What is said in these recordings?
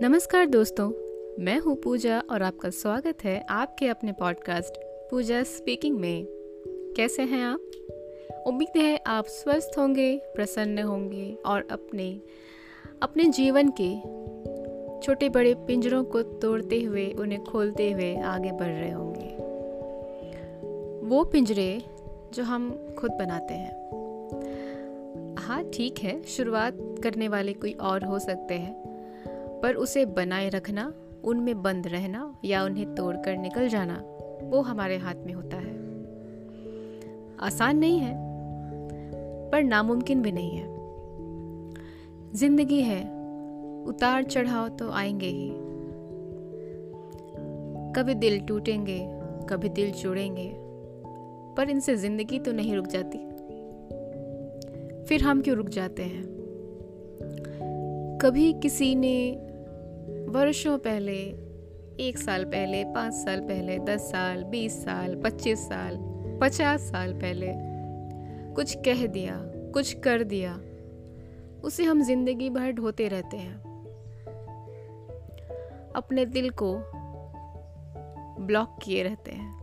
नमस्कार दोस्तों, मैं हूँ पूजा और आपका स्वागत है आपके अपने पॉडकास्ट पूजा स्पीकिंग में। कैसे हैं आप? उम्मीद है आप स्वस्थ होंगे, प्रसन्न होंगे और अपने अपने जीवन के छोटे बड़े पिंजरों को तोड़ते हुए, उन्हें खोलते हुए आगे बढ़ रहे होंगे। वो पिंजरे जो हम खुद बनाते हैं। हाँ ठीक है, शुरुआत करने वाले कोई और हो सकते हैं। पर उसे बनाए रखना, उनमें बंद रहना या उन्हें तोड़कर निकल जाना, वो हमारे हाथ में होता है। आसान नहीं है, पर नामुमकिन भी नहीं है। ज़िंदगी है, उतार चढ़ाव तो आएँगे ही। कभी दिल टूटेंगे, कभी दिल जुड़ेंगे, पर इनसे ज़िंदगी तो नहीं रुक जाती। फिर हम क्यों रुक जाते हैं? कभी किसी ने वर्षों पहले, एक साल पहले, पाँच साल पहले, दस साल, बीस साल, पच्चीस साल, पचास साल पहले। कुछ कह दिया, कुछ कर दिया। उसे हम ज़िंदगी भर ढोते रहते हैं। अपने दिल को ब्लॉक किए रहते हैं।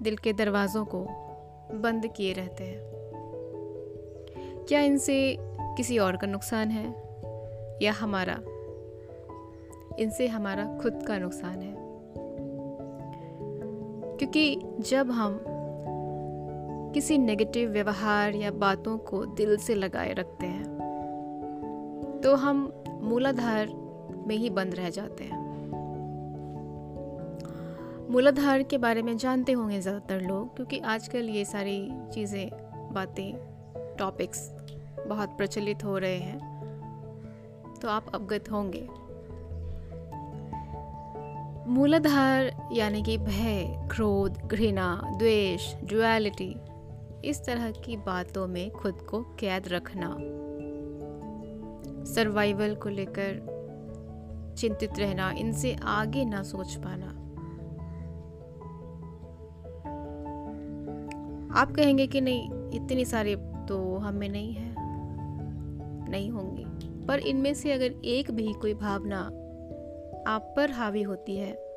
दिल के दरवाज़ों को बंद किए रहते हैं। क्या इनसे किसी और का नुकसान है? या हमारा? इनसे हमारा खुद का नुकसान है। क्योंकि जब हम किसी नेगेटिव व्यवहार या बातों को दिल से लगाए रखते हैं तो हम मूलाधार में ही बंद रह जाते हैं। मूलाधार के बारे में जानते होंगे ज़्यादातर लोग, क्योंकि आजकल ये सारी चीज़ें, बातें टॉपिक्स बहुत प्रचलित हो रहे हैं। तो आप अवगत होंगे। मूलाधार यानी कि भय, क्रोध, घृणा, द्वेष डुअलिटी इस तरह की बातों में खुद को कैद रखना। सर्वाइवल को लेकर चिंतित रहना, इनसे आगे ना सोच पाना। आप कहेंगे कि नहीं, इतनी सारी तो हमें नहीं है, नहीं होंगी। पर इनमें से अगर एक भी कोई भावना आप पर हावी होती है।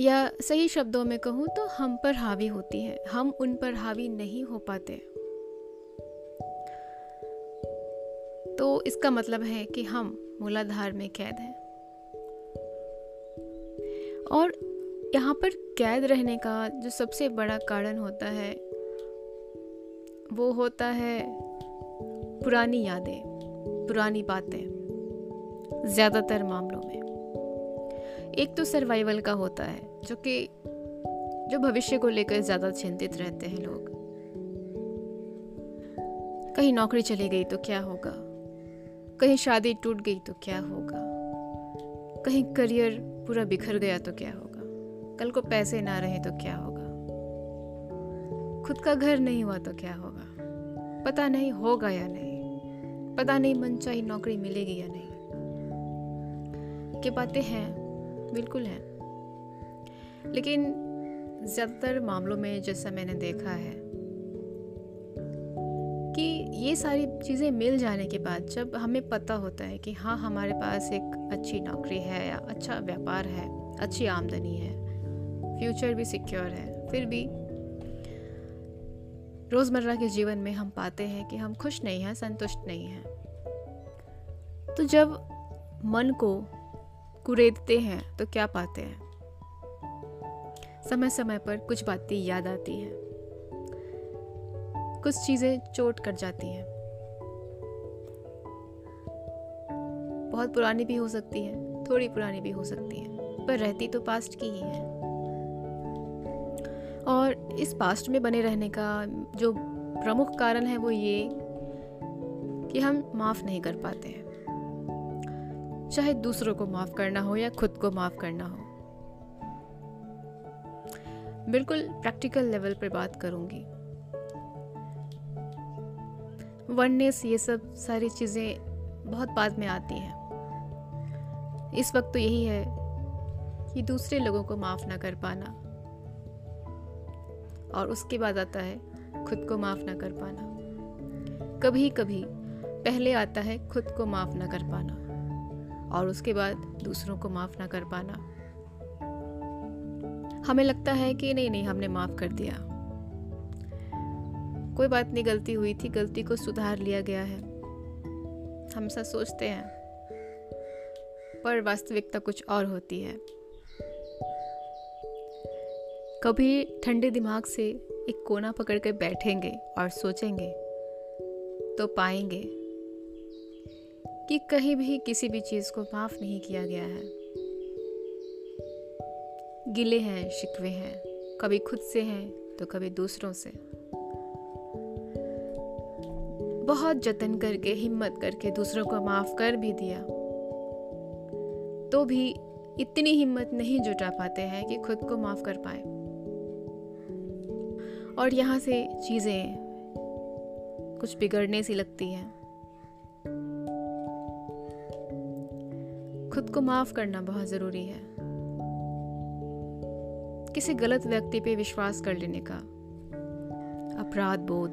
या सही शब्दों में कहूँ तो हम पर हावी होती है। हम उन पर हावी नहीं हो पाते। तो इसका मतलब है कि हम मूलाधार में कैद हैं। और यहाँ पर कैद रहने का जो सबसे बड़ा कारण होता है, वो होता है पुरानी यादें, पुरानी बातें। ज़्यादातर मामलों में। एक तो सर्वाइवल का होता है, जो कि, जो भविष्य को लेकर ज़्यादा चिंतित रहते हैं लोग। कहीं नौकरी चली गई तो क्या होगा? कहीं शादी टूट गई तो क्या होगा? कहीं करियर पूरा बिखर गया तो क्या होगा? कल को पैसे ना रहे तो क्या होगा? खुद का घर नहीं हुआ तो क्या होगा? पता नहीं होगा या नहीं। पता नहीं मन चाहिए नौकरी मिलेगी या नहीं। ये बातें हैं, बिल्कुल हैं। लेकिन ज़्यादातर मामलों में जैसा मैंने देखा है कि ये सारी चीज़ें मिल जाने के बाद जब हमें पता होता है कि हाँ हमारे पास एक अच्छी नौकरी है या अच्छा व्यापार है, अच्छी आमदनी है, फ्यूचर भी सिक्योर है, फिर भी रोज़मर्रा के जीवन में हम पाते हैं कि हम खुश नहीं हैं, संतुष्ट नहीं हैं। तो जब मन को कुरेदते हैं तो क्या पाते हैं? समय समय पर कुछ बातें याद आती हैं। कुछ चीज़ें चोट कर जाती हैं। बहुत पुरानी भी हो सकती हैं, थोड़ी पुरानी भी हो सकती हैं, पर रहती तो पास्ट की ही है। और इस पास्ट में बने रहने का जो प्रमुख कारण है वो ये कि हम माफ़ नहीं कर पाते हैं। चाहे दूसरों को माफ़ करना हो या खुद को माफ़ करना हो। बिल्कुल प्रैक्टिकल लेवल पर बात करूँगी। वननेस ये सब सारी चीज़ें बहुत बाद में आती हैं। इस वक्त तो यही है कि दूसरे लोगों को माफ़ ना कर पाना। और उसके बाद आता है खुद को माफ़ ना कर पाना। कभी कभी पहले आता है खुद को माफ़ ना कर पाना। और उसके बाद दूसरों को माफ़ ना कर पाना। हमें लगता है कि नहीं नहीं, हमने माफ़ कर दिया। कोई बात नहीं, गलती हुई थी, गलती को सुधार लिया गया है। हम ऐसा सोचते हैं, पर वास्तविकता कुछ और होती है। कभी ठंडे दिमाग से एक कोना पकड़ कर बैठेंगे और सोचेंगे तो पाएँगे। कि कहीं भी किसी भी चीज़ को माफ़ नहीं किया गया है। गिले हैं, शिकवे हैं, कभी खुद से हैं तो कभी दूसरों से। बहुत जतन करके, हिम्मत करके दूसरों को माफ़ कर भी दिया। तो भी इतनी हिम्मत नहीं जुटा पाते हैं कि खुद को माफ़ कर पाए। और यहाँ से चीज़ें कुछ बिगड़ने सी लगती हैं। खुद को माफ़ करना बहुत ज़रूरी है। किसी गलत व्यक्ति पे विश्वास कर लेने का। अपराध बोध।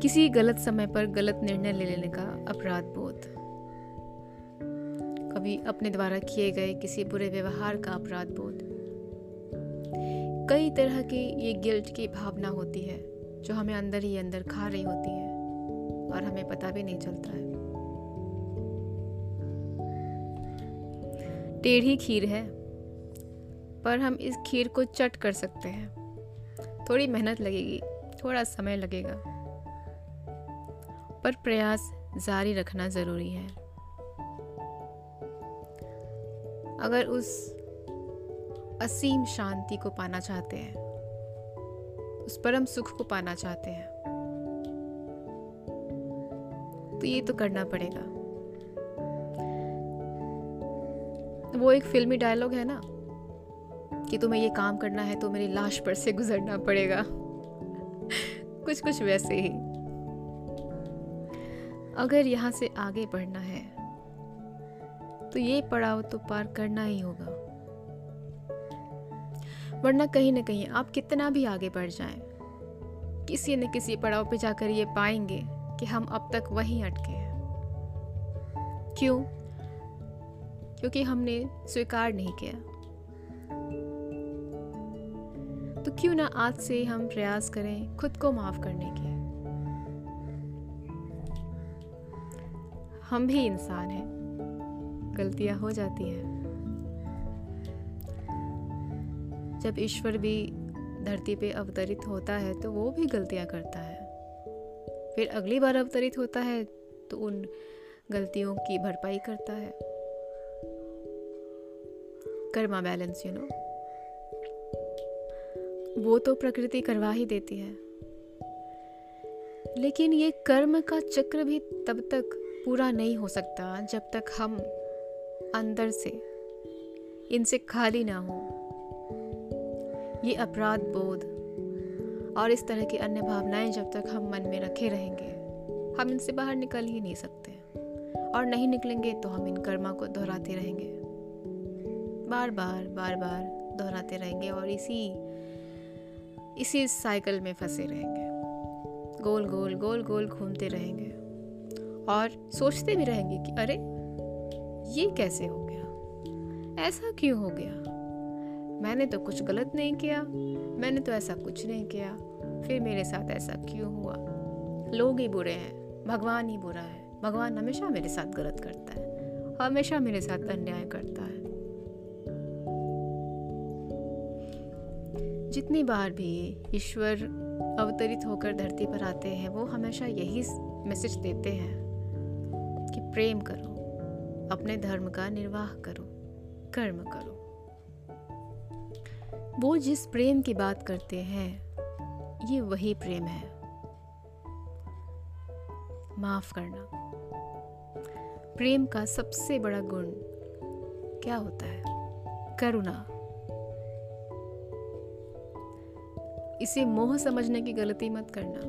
किसी गलत समय पर गलत निर्णय ले लेने का अपराध बोध। कभी अपने द्वारा किए गए किसी बुरे व्यवहार का अपराध बोध। कई तरह की ये गिल्ट की भावना होती है, जो हमें अंदर ही अंदर खा रही होती है, और हमें पता भी नहीं चलता है। टेढ़ी खीर है, पर हम इस खीर को चट कर सकते हैं। थोड़ी मेहनत लगेगी, थोड़ा समय लगेगा, पर प्रयास जारी रखना ज़रूरी है। अगर उस असीम शांति को पाना चाहते हैं, उस परम सुख को पाना चाहते हैं तो ये तो करना पड़ेगा। वो एक फिल्मी डायलॉग है ना कि तुम्हें ये काम करना है तो मेरी लाश पर से गुजरना पड़ेगा। कुछ कुछ वैसे ही। अगर यहाँ से आगे बढ़ना है तो ये पड़ाव तो पार करना ही होगा। वरना कहीं ना कहीं आप कितना भी आगे बढ़ जाएँ, किसी न किसी पड़ाव पे जाकर ये पाएँगे कि हम अब तक वहीं अटके हैं। क्यों? क्योंकि हमने स्वीकार नहीं किया। तो क्यों ना आज से हम प्रयास करें खुद को माफ़ करने के। हम भी इंसान हैं। गलतियाँ हो जाती हैं। जब ईश्वर भी धरती पे अवतरित होता है तो वो भी गलतियाँ करता है। फिर अगली बार अवतरित होता है तो उन गलतियों की भरपाई करता है। कर्मा बैलेंस यू नो वो तो प्रकृति करवा ही देती है। लेकिन ये कर्म का चक्र भी तब तक पूरा नहीं हो सकता जब तक हम अंदर से इनसे खाली ना हो। ये अपराध बोध और इस तरह की अन्य भावनाएँ जब तक हम मन में रखे रहेंगे, हम इनसे बाहर निकल ही नहीं सकते। और नहीं निकलेंगे तो हम इन कर्मा को दोहराते रहेंगे। बार बार बार बार दोहराते रहेंगे और इसी इसी साइकिल में फंसे रहेंगे। गोल गोल गोल गोल घूमते रहेंगे। और सोचते भी रहेंगे कि अरे, ये कैसे हो गया? ऐसा क्यों हो गया? मैंने तो कुछ गलत नहीं किया। मैंने तो ऐसा कुछ नहीं किया। फिर मेरे साथ ऐसा क्यों हुआ? लोग ही बुरे हैं। भगवान ही बुरा है। भगवान हमेशा मेरे साथ गलत करता है। हमेशा मेरे साथ अन्याय करता है। जितनी बार भी ईश्वर अवतरित होकर धरती पर आते हैं, वो हमेशा यही मैसेज देते हैं कि प्रेम करो, अपने धर्म का निर्वाह करो, कर्म करो। वो जिस प्रेम की बात करते हैं, ये वही प्रेम है। माफ़ करना। प्रेम का सबसे बड़ा गुण क्या होता है? करुणा। इसे मोह समझने की गलती मत करना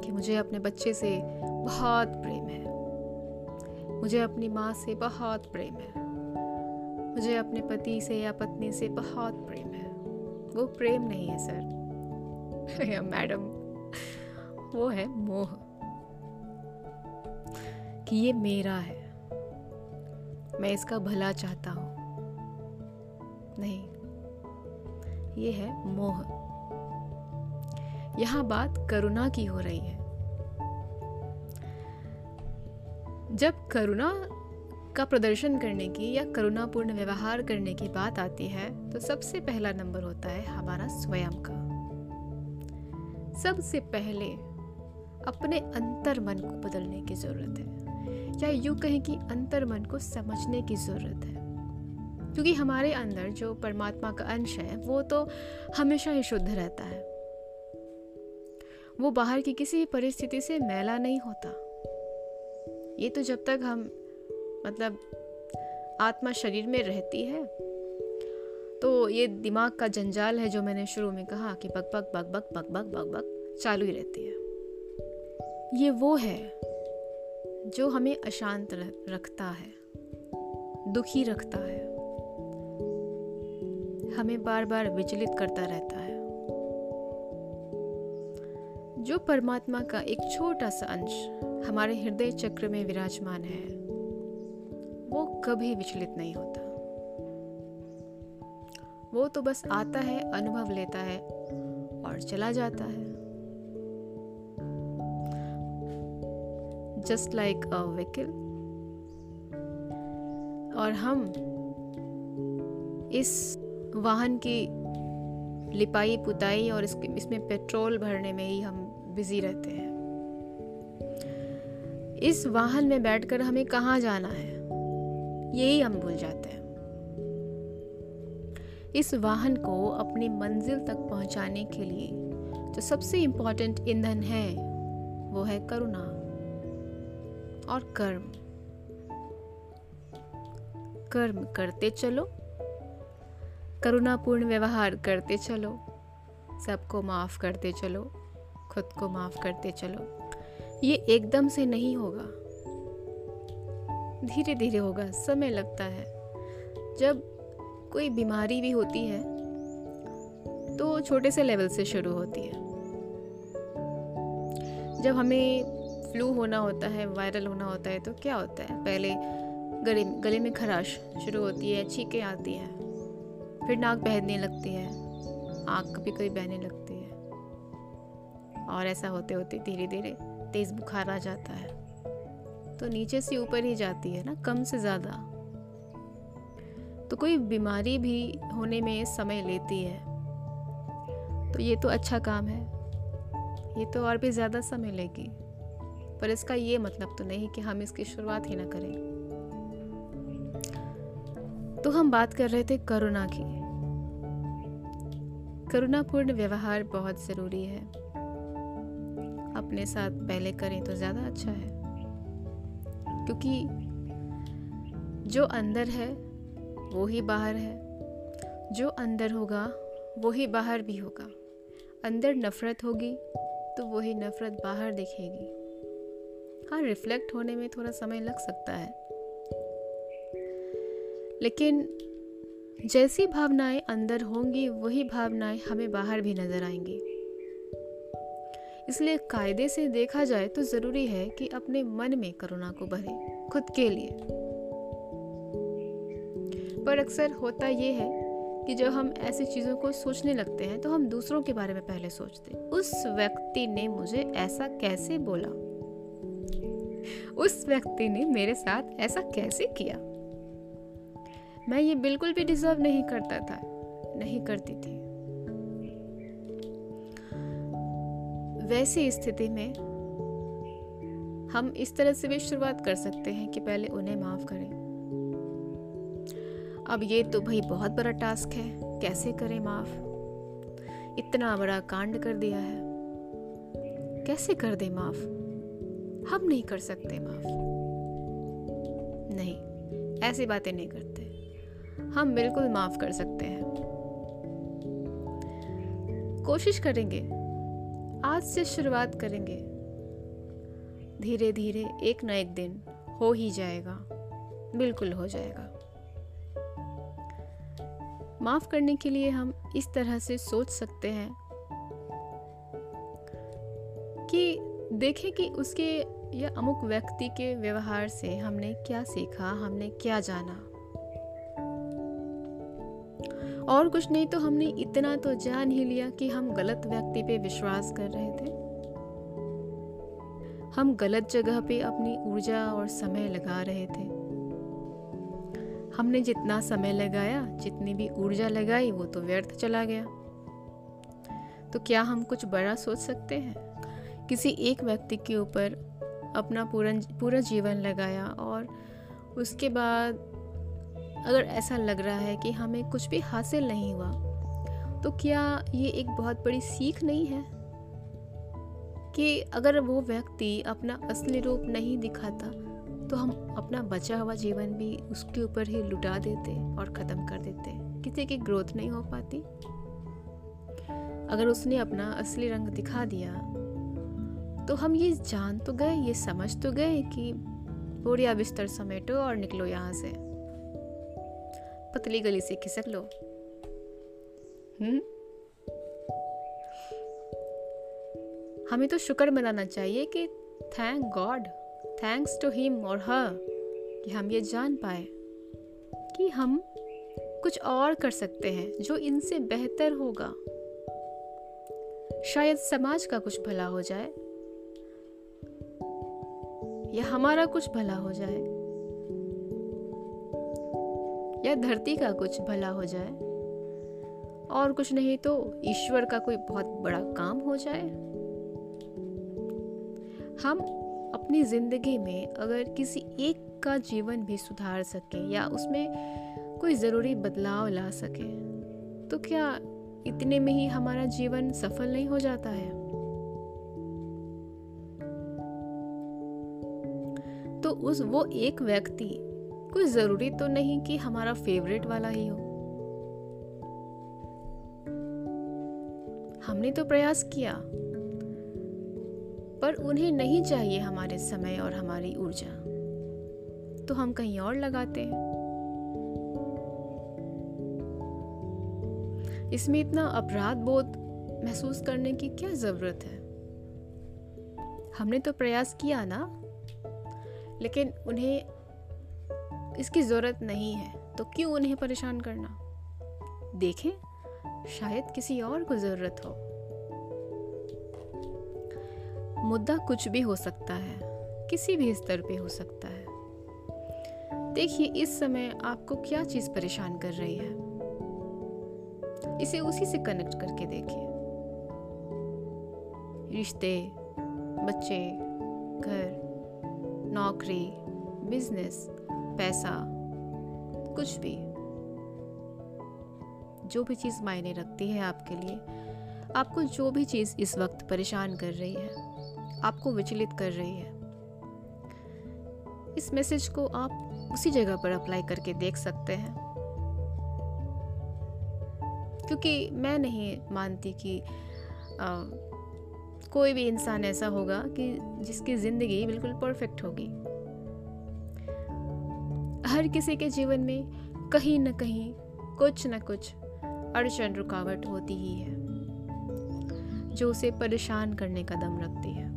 कि मुझे अपने बच्चे से बहुत प्रेम है। मुझे अपनी माँ से बहुत प्रेम है। मुझे अपने पति से या पत्नी से बहुत प्रेम है। वो प्रेम नहीं है, सर। या मैडम, वो है मोह। कि ये मेरा है। मैं इसका भला चाहता हूँ। नहीं ये है मोह। यहाँ बात करुणा की हो रही है। जब करुणा का प्रदर्शन करने की या करुणापूर्ण व्यवहार करने की बात आती है तो सबसे पहला नंबर होता है हमारा स्वयं का। सबसे पहले अपने अंतर मन को बदलने की ज़रूरत है, या यूँ कहें कि अंतर मन को समझने की ज़रूरत है। क्योंकि हमारे अंदर जो परमात्मा का अंश है, वो तो हमेशा ही शुद्ध रहता है। वो बाहर की किसी भी परिस्थिति से मैला नहीं होता। ये तो जब तक हम मतलब आत्मा शरीर में रहती है तो ये दिमाग का जंजाल है जो मैंने शुरू में कहा कि बक बक बक बक बक बक बक बक चालू ही रहती है। ये वो है जो हमें अशांत रखता है, दुखी रखता है। हमें बार बार विचलित करता रहता है। जो परमात्मा का एक छोटा सा अंश हमारे हृदय चक्र में विराजमान है, वो कभी विचलित नहीं होता। वो तो बस आता है, अनुभव लेता है और चला जाता है। जस्ट लाइक अ व्हीकल और हम इस वाहन की लिपाई, पुताई और इसके, इसमें पेट्रोल भरने में ही हम बिज़ी रहते हैं। इस वाहन में बैठकर हमें कहाँ जाना है? यही हम भूल जाते हैं। इस वाहन को अपनी मंजिल तक पहुँचाने के लिए जो सबसे इम्पोर्टेंट ईंधन है, वो है करुणा और कर्म। कर्म करते चलो। करुणापूर्ण व्यवहार करते चलो। सबको माफ़ करते चलो। खुद को माफ़ करते चलो। ये एकदम से नहीं होगा। धीरे धीरे होगा। समय लगता है। जब कोई बीमारी भी होती है तो छोटे से लेवल से शुरू होती है। जब हमें फ्लू होना होता है, वायरल होना होता है तो क्या होता है? पहले गले गले में खराश शुरू होती है, छींकें आती हैं। फिर नाक बहने लगती है। आँख कभी कभी बहने लगती है। और ऐसा होते होते धीरे धीरे तेज़ बुखार आ जाता है। तो नीचे से ऊपर ही जाती है ना, कम से ज़्यादा। तो कोई बीमारी भी होने में समय लेती है। तो ये तो अच्छा काम है। ये तो और भी ज़्यादा समय लेगी। पर इसका ये मतलब तो नहीं कि हम इसकी शुरुआत ही ना करें। तो हम बात कर रहे थे करुणा की। करुणापूर्ण व्यवहार बहुत ज़रूरी है। अपने साथ पहले करें तो ज़्यादा अच्छा है। क्योंकि जो अंदर है, वो ही बाहर है। जो अंदर होगा, वो ही बाहर भी होगा। अंदर नफ़रत होगी तो वही नफ़रत बाहर दिखेगी। हाँ रिफ्लेक्ट होने में थोड़ा समय लग सकता है। लेकिन जैसी भावनाएँ अंदर होंगी, वही भावनाएँ हमें बाहर भी नज़र आएँगी। इसलिए कायदे से देखा जाए तो ज़रूरी है कि अपने मन में करुणा को भरे, खुद के लिए। पर अक्सर होता ये है कि जब हम ऐसी चीज़ों को सोचने लगते हैं तो हम दूसरों के बारे में पहले सोचते उस व्यक्ति ने मुझे ऐसा कैसे बोला? उस व्यक्ति ने मेरे साथ ऐसा कैसे किया? मैं ये बिल्कुल भी डिजर्व नहीं करता था, नहीं करती थी। वैसी स्थिति में हम इस तरह से भी शुरुआत कर सकते हैं कि पहले उन्हें माफ़ करें। अब ये तो भाई बहुत बड़ा टास्क है, कैसे करें माफ़? इतना बड़ा कांड कर दिया है। कैसे कर दे माफ़? हम नहीं कर सकते माफ़। नहीं, ऐसी बातें नहीं करते। हम बिल्कुल माफ़ कर सकते हैं। कोशिश करेंगे। आज से शुरुआत करेंगे। धीरे धीरे एक न एक दिन हो ही जाएगा। बिल्कुल हो जाएगा। माफ़ करने के लिए हम इस तरह से सोच सकते हैं कि देखें कि उसके या अमुक व्यक्ति के व्यवहार से हमने क्या सीखा, हमने क्या जाना। और कुछ नहीं तो हमने इतना तो जान ही लिया कि हम गलत व्यक्ति पे विश्वास कर रहे थे। हम गलत जगह पे अपनी ऊर्जा और समय लगा रहे थे। हमने जितना समय लगाया, जितनी भी ऊर्जा लगाई, वो तो व्यर्थ चला गया। तो क्या हम कुछ बड़ा सोच सकते हैं? किसी एक व्यक्ति के ऊपर अपना पूरा पूरा जीवन लगाया और उसके बाद अगर ऐसा लग रहा है कि हमें कुछ भी हासिल नहीं हुआ तो क्या ये एक बहुत बड़ी सीख नहीं है? कि अगर वो व्यक्ति अपना असली रूप नहीं दिखाता तो हम अपना बचा हुआ जीवन भी उसके ऊपर ही लुटा देते और ख़त्म कर देते। किसी की ग्रोथ नहीं हो पाती। अगर उसने अपना असली रंग दिखा दिया तो हम ये जान तो गए, ये समझ तो गए कि बोरिया बिस्तर समेटो और निकलो यहाँ से। पतली गली से खिसक लो। हम्म? हमें तो शुक्र मनाना चाहिए कि thank God thanks to him और हर कि हम ये जान पाए कि हम कुछ और कर सकते हैं जो इनसे बेहतर होगा। शायद समाज का कुछ भला हो जाए या हमारा कुछ भला हो जाए। या धरती का कुछ भला हो जाए। और कुछ नहीं तो ईश्वर का कोई बहुत बड़ा काम हो जाए। हम अपनी ज़िंदगी में अगर किसी एक का जीवन भी सुधार सके या उसमें कोई ज़रूरी बदलाव ला सके तो क्या इतने में ही हमारा जीवन सफल नहीं हो जाता है? तो उस वो एक व्यक्ति कोई ज़रूरी तो नहीं कि हमारा फेवरेट वाला ही हो। हमने तो प्रयास किया, पर उन्हें नहीं चाहिए हमारे समय और हमारी ऊर्जा। तो हम कहीं और लगाते। हैं इसमें इतना अपराध बोध महसूस करने की क्या ज़रूरत है? हमने तो प्रयास किया ना, लेकिन उन्हें इसकी ज़रूरत नहीं है तो क्यों उन्हें परेशान करना? देखें, शायद किसी और को ज़रूरत हो। मुद्दा कुछ भी हो सकता है, किसी भी स्तर पे हो सकता है। देखिए, इस समय आपको क्या चीज़ परेशान कर रही है? इसे उसी से कनेक्ट करके देखिए। रिश्ते, बच्चे, घर, नौकरी बिज़नेस पैसा कुछ भी। जो भी चीज़ मायने रखती है आपके लिए आपको जो भी चीज़ इस वक्त परेशान कर रही है आपको विचलित कर रही है इस मैसेज को आप उसी जगह पर अप्लाई करके देख सकते हैं। क्योंकि मैं नहीं मानती कि आ, कोई भी इंसान ऐसा होगा कि जिसकी ज़िंदगी बिल्कुल परफेक्ट होगी। हर किसी के जीवन में कहीं न कहीं कुछ न कुछ अड़चन रुकावट होती ही है, जो उसे परेशान करने का दम रखती है।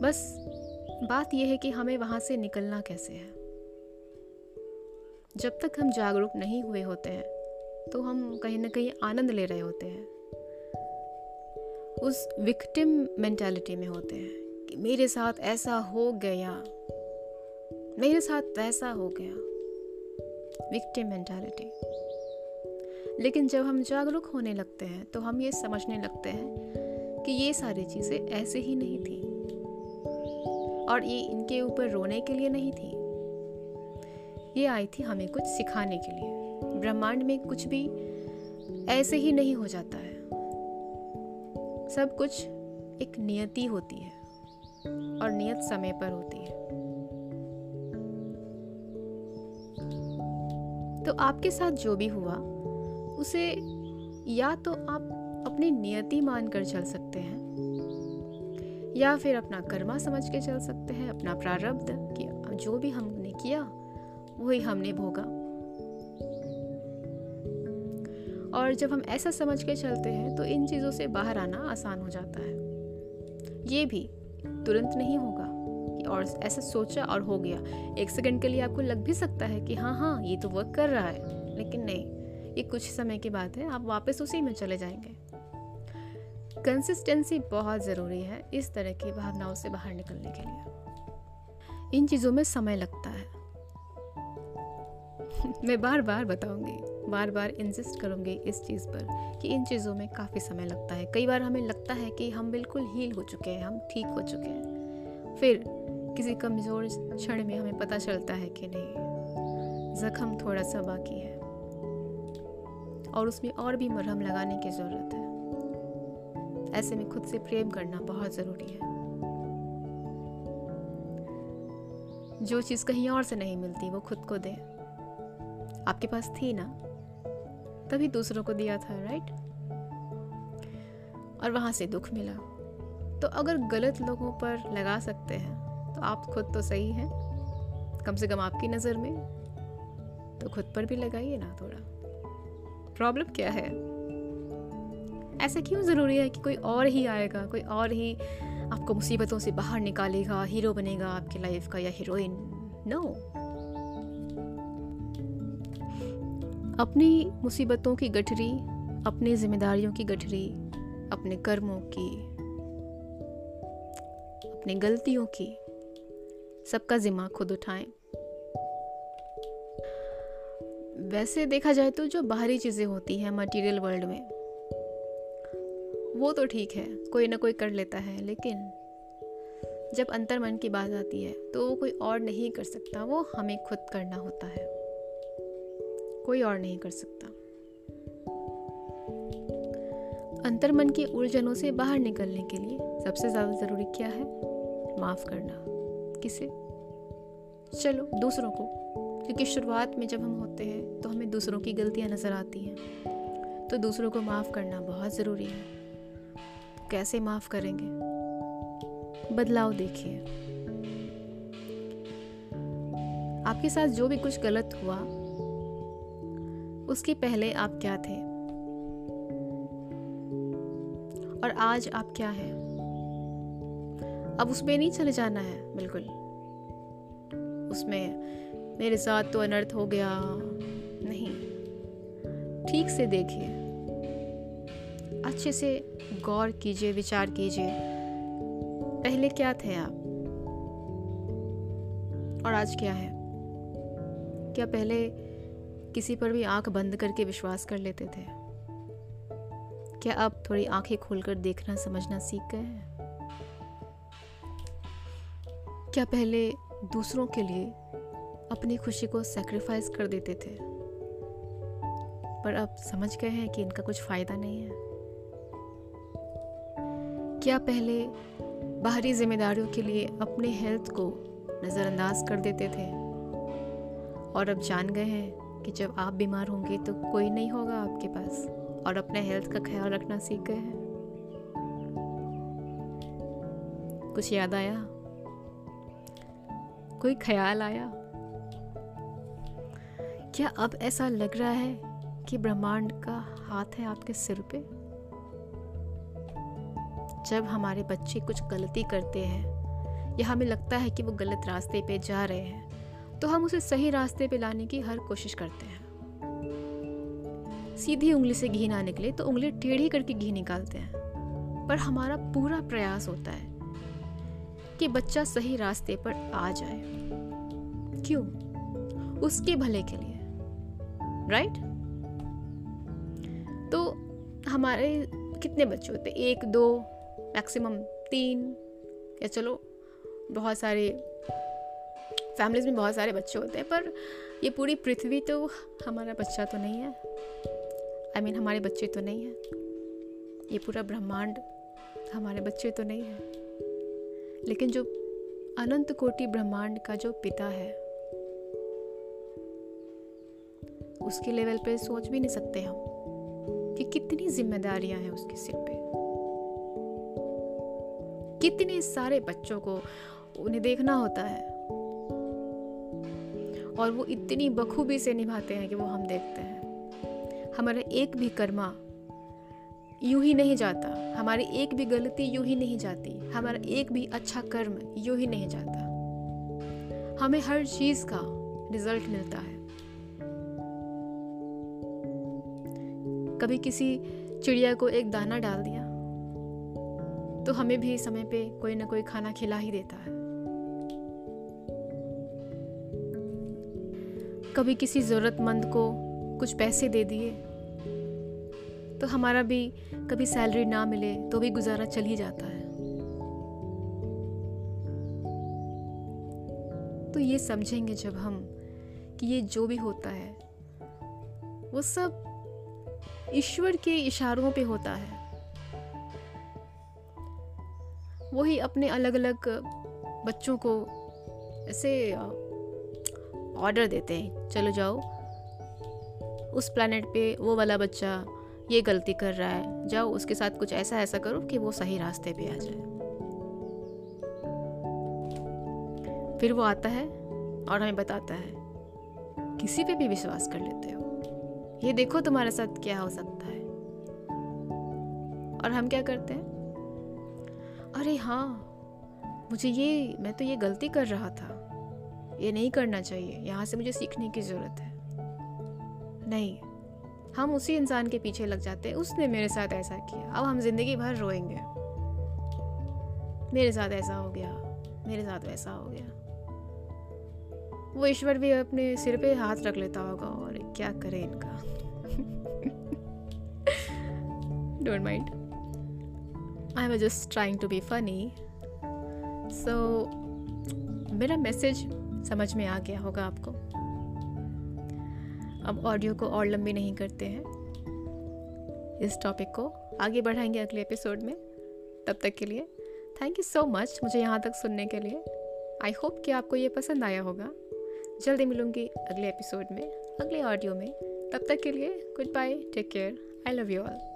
बस बात यह है कि हमें वहाँ से निकलना कैसे है। जब तक हम जागरूक नहीं हुए होते हैं तो हम कहीं ना कहीं आनंद ले रहे होते हैं। उस विक्टिम मेंटालिटी में होते हैं। कि मेरे साथ ऐसा हो गया। मेरे साथ वैसा हो गया। विक्टिम मेंटालिटी लेकिन जब हम जागरूक होने लगते हैं तो हम ये समझने लगते हैं कि ये सारी चीज़ें ऐसे ही नहीं थी। और ये इनके ऊपर रोने के लिए नहीं थी। ये आई थी हमें कुछ सिखाने के लिए। ब्रह्मांड में कुछ भी ऐसे ही नहीं हो जाता है। सब कुछ एक नियति होती है। और नियत समय पर होती है। तो आपके साथ जो भी हुआ, उसे या तो आप अपनी नियति मानकर चल सकते हैं, या फिर अपना कर्मा समझ के चल सकते हैं, अपना प्रारब्ध कि जो भी हमने किया, वही हमने भोगा। और जब हम ऐसा समझ के चलते हैं तो इन चीज़ों से बाहर आना आसान हो जाता है। ये भी तुरंत नहीं होगा। और ऐसा सोचा और हो गया। एक सेकंड के लिए आपको लग भी सकता है कि हाँ हाँ ये तो वर्क कर रहा है। लेकिन नहीं, ये कुछ समय की बात है। आप वापस उसी में चले जाएँगे। कंसिस्टेंसी बहुत ज़रूरी है इस तरह की भावनाओं से बाहर निकलने के लिए। इन चीज़ों में समय लगता है। मैं बार बार बताऊँगी। बार बार इंसिस्ट करूँगी इस चीज़ पर कि इन चीज़ों में काफ़ी समय लगता है। कई बार हमें लगता है कि हम बिल्कुल हील हो चुके हैं, हम ठीक हो चुके हैं। फिर किसी कमज़ोर क्षण में हमें पता चलता है कि नहीं, ज़ख्म थोड़ा सा बाकी है। और उसमें और भी मरहम लगाने की ज़रूरत है। ऐसे में खुद से प्रेम करना बहुत ज़रूरी है। जो चीज़ कहीं और से नहीं मिलती, वो खुद को दे। आपके पास थी ना? तभी दूसरों को दिया था राइट और वहाँ से दुख मिला। तो अगर गलत लोगों पर लगा सकते हैं तो आप खुद तो सही हैं। कम से कम आपकी नज़र में। तो खुद पर भी लगाइए ना थोड़ा। प्रॉब्लम क्या है? ऐसा क्यों ज़रूरी है कि कोई और ही आएगा, कोई और ही आपको मुसीबतों से बाहर निकालेगा, हीरो बनेगा आपकी लाइफ का या हीरोइन? No no. अपनी मुसीबतों की गठरी, अपनी जिम्मेदारियों की गठरी, अपने कर्मों की, अपनी गलतियों की, सबका जिम्मा खुद उठाएँ। वैसे देखा जाए तो जो बाहरी चीज़ें होती हैं मटेरियल वर्ल्ड में, वो तो ठीक है, कोई ना कोई कर लेता है, लेकिन जब अंतर मन की बात आती है तो वो कोई और नहीं कर सकता, वो हमें खुद करना होता है। कोई और नहीं कर सकता। अंतर मन की उलझनों से बाहर निकलने के लिए सबसे ज़्यादा ज़रूरी क्या है? माफ़ करना। किसे? चलो, दूसरों को। क्योंकि शुरुआत में जब हम होते हैं तो हमें दूसरों की गलतियाँ नज़र आती हैं। तो दूसरों को माफ़ करना बहुत ज़रूरी है। कैसे माफ़ करेंगे? बदलाव देखिए। आपके साथ जो भी कुछ गलत हुआ उसके पहले आप क्या थे? और आज आप क्या हैं? अब उसमें नहीं चले जाना है, बिल्कुल। उसमें मेरे साथ तो अनर्थ हो गया। नहीं। ठीक से देखिए। अच्छे से गौर कीजिए, विचार कीजिए। पहले क्या थे आप? और आज क्या है? क्या पहले किसी पर भी आँख बंद करके विश्वास कर लेते थे। क्या अब थोड़ी आँखें खोलकर देखना, समझना सीख गए हैं? क्या पहले दूसरों के लिए अपनी खुशी को सेक्रीफाइस कर देते थे? पर अब समझ गए हैं कि इनका कुछ फ़ायदा नहीं है। क्या पहले बाहरी जिम्मेदारियों के लिए अपने हेल्थ को नज़रअंदाज कर देते थे? और अब जान गए हैं कि जब आप बीमार होंगे तो कोई नहीं होगा आपके पास। और अपने हेल्थ का ख्याल रखना सीख गए हैं। कुछ याद आया? कोई ख्याल आया? क्या अब ऐसा लग रहा है कि ब्रह्मांड का हाथ है आपके सिर पे? जब हमारे बच्चे कुछ गलती करते हैं, या हमें लगता है कि वो गलत रास्ते पे जा रहे हैं तो हम उसे सही रास्ते पे लाने की हर कोशिश करते हैं। सीधी उंगली से घी ना निकले तो उंगली टेढ़ी करके घी निकालते हैं। पर हमारा पूरा प्रयास होता है कि बच्चा सही रास्ते पर आ जाए। क्यों? उसके भले के लिए। राइट तो हमारे कितने बच्चे होते एक, दो मैक्सिमम तीन, या चलो, बहुत सारे फैमिलीज़ में बहुत सारे बच्चे होते हैं पर ये पूरी पृथ्वी तो हमारा बच्चा तो नहीं है। आई I मीन mean, हमारे बच्चे तो नहीं है। ये पूरा ब्रह्मांड हमारे बच्चे तो नहीं है। लेकिन जो अनंत कोटि ब्रह्मांड का जो पिता है उसके लेवल पे सोच भी नहीं सकते हम कि कितनी जिम्मेदारियाँ हैं उसके सिर पे। कितने सारे बच्चों को उन्हें देखना होता है। और वो इतनी बखूबी से निभाते हैं कि वो हम देखते हैं। हमारा एक भी कर्मा यूँ ही नहीं जाता। हमारी एक भी गलती यूँ ही नहीं जाती। हमारा एक भी अच्छा कर्म यूँ ही नहीं जाता। हमें हर चीज़ का रिज़ल्ट मिलता है। कभी किसी चिड़िया को एक दाना डाल दिया तो हमें भी समय पे कोई ना कोई खाना खिला ही देता है। कभी किसी ज़रूरतमंद को कुछ पैसे दे दिए तो हमारा भी कभी सैलरी ना मिले तो भी गुजारा चल ही जाता है। तो ये समझेंगे जब हम कि ये जो भी होता है, वो सब ईश्वर के इशारों पे होता है। वही अपने अलग अलग बच्चों को ऐसे ऑर्डर देते हैं। चलो जाओ। उस प्लानट पे वो वाला बच्चा ये गलती कर रहा है। जाओ, उसके साथ कुछ ऐसा ऐसा करो कि वो सही रास्ते पे आ जाए। फिर वो आता है और हमें बताता है, किसी पे भी विश्वास कर लेते हो। ये देखो तुम्हारे साथ क्या हो सकता है। और हम क्या करते हैं? अरे हाँ मुझे ये, मैं तो ये गलती कर रहा था। ये नहीं करना चाहिए। यहाँ से मुझे सीखने की ज़रूरत है। नहीं, हम उसी इंसान के पीछे लग जाते हैं। उसने मेरे साथ ऐसा किया। अब हम ज़िंदगी भर रोएँगे। मेरे साथ ऐसा हो गया। मेरे साथ वैसा हो गया। वो ईश्वर भी अपने सिर पे हाथ रख लेता होगा और क्या करे इनका? Don't mind I was just trying to be funny so मेरा मैसेज समझ में आ गया होगा आपको। अब ऑडियो को और लंबी नहीं करते हैं। इस टॉपिक को आगे बढ़ाएँगे अगले एपिसोड में। तब तक के लिए थैंक यू सो मच मुझे यहाँ तक सुनने के लिए। आई होप कि आपको ये पसंद आया होगा। जल्दी मिलूँगी अगले एपिसोड में, अगले ऑडियो में। तब तक के लिए goodbye take care I love you all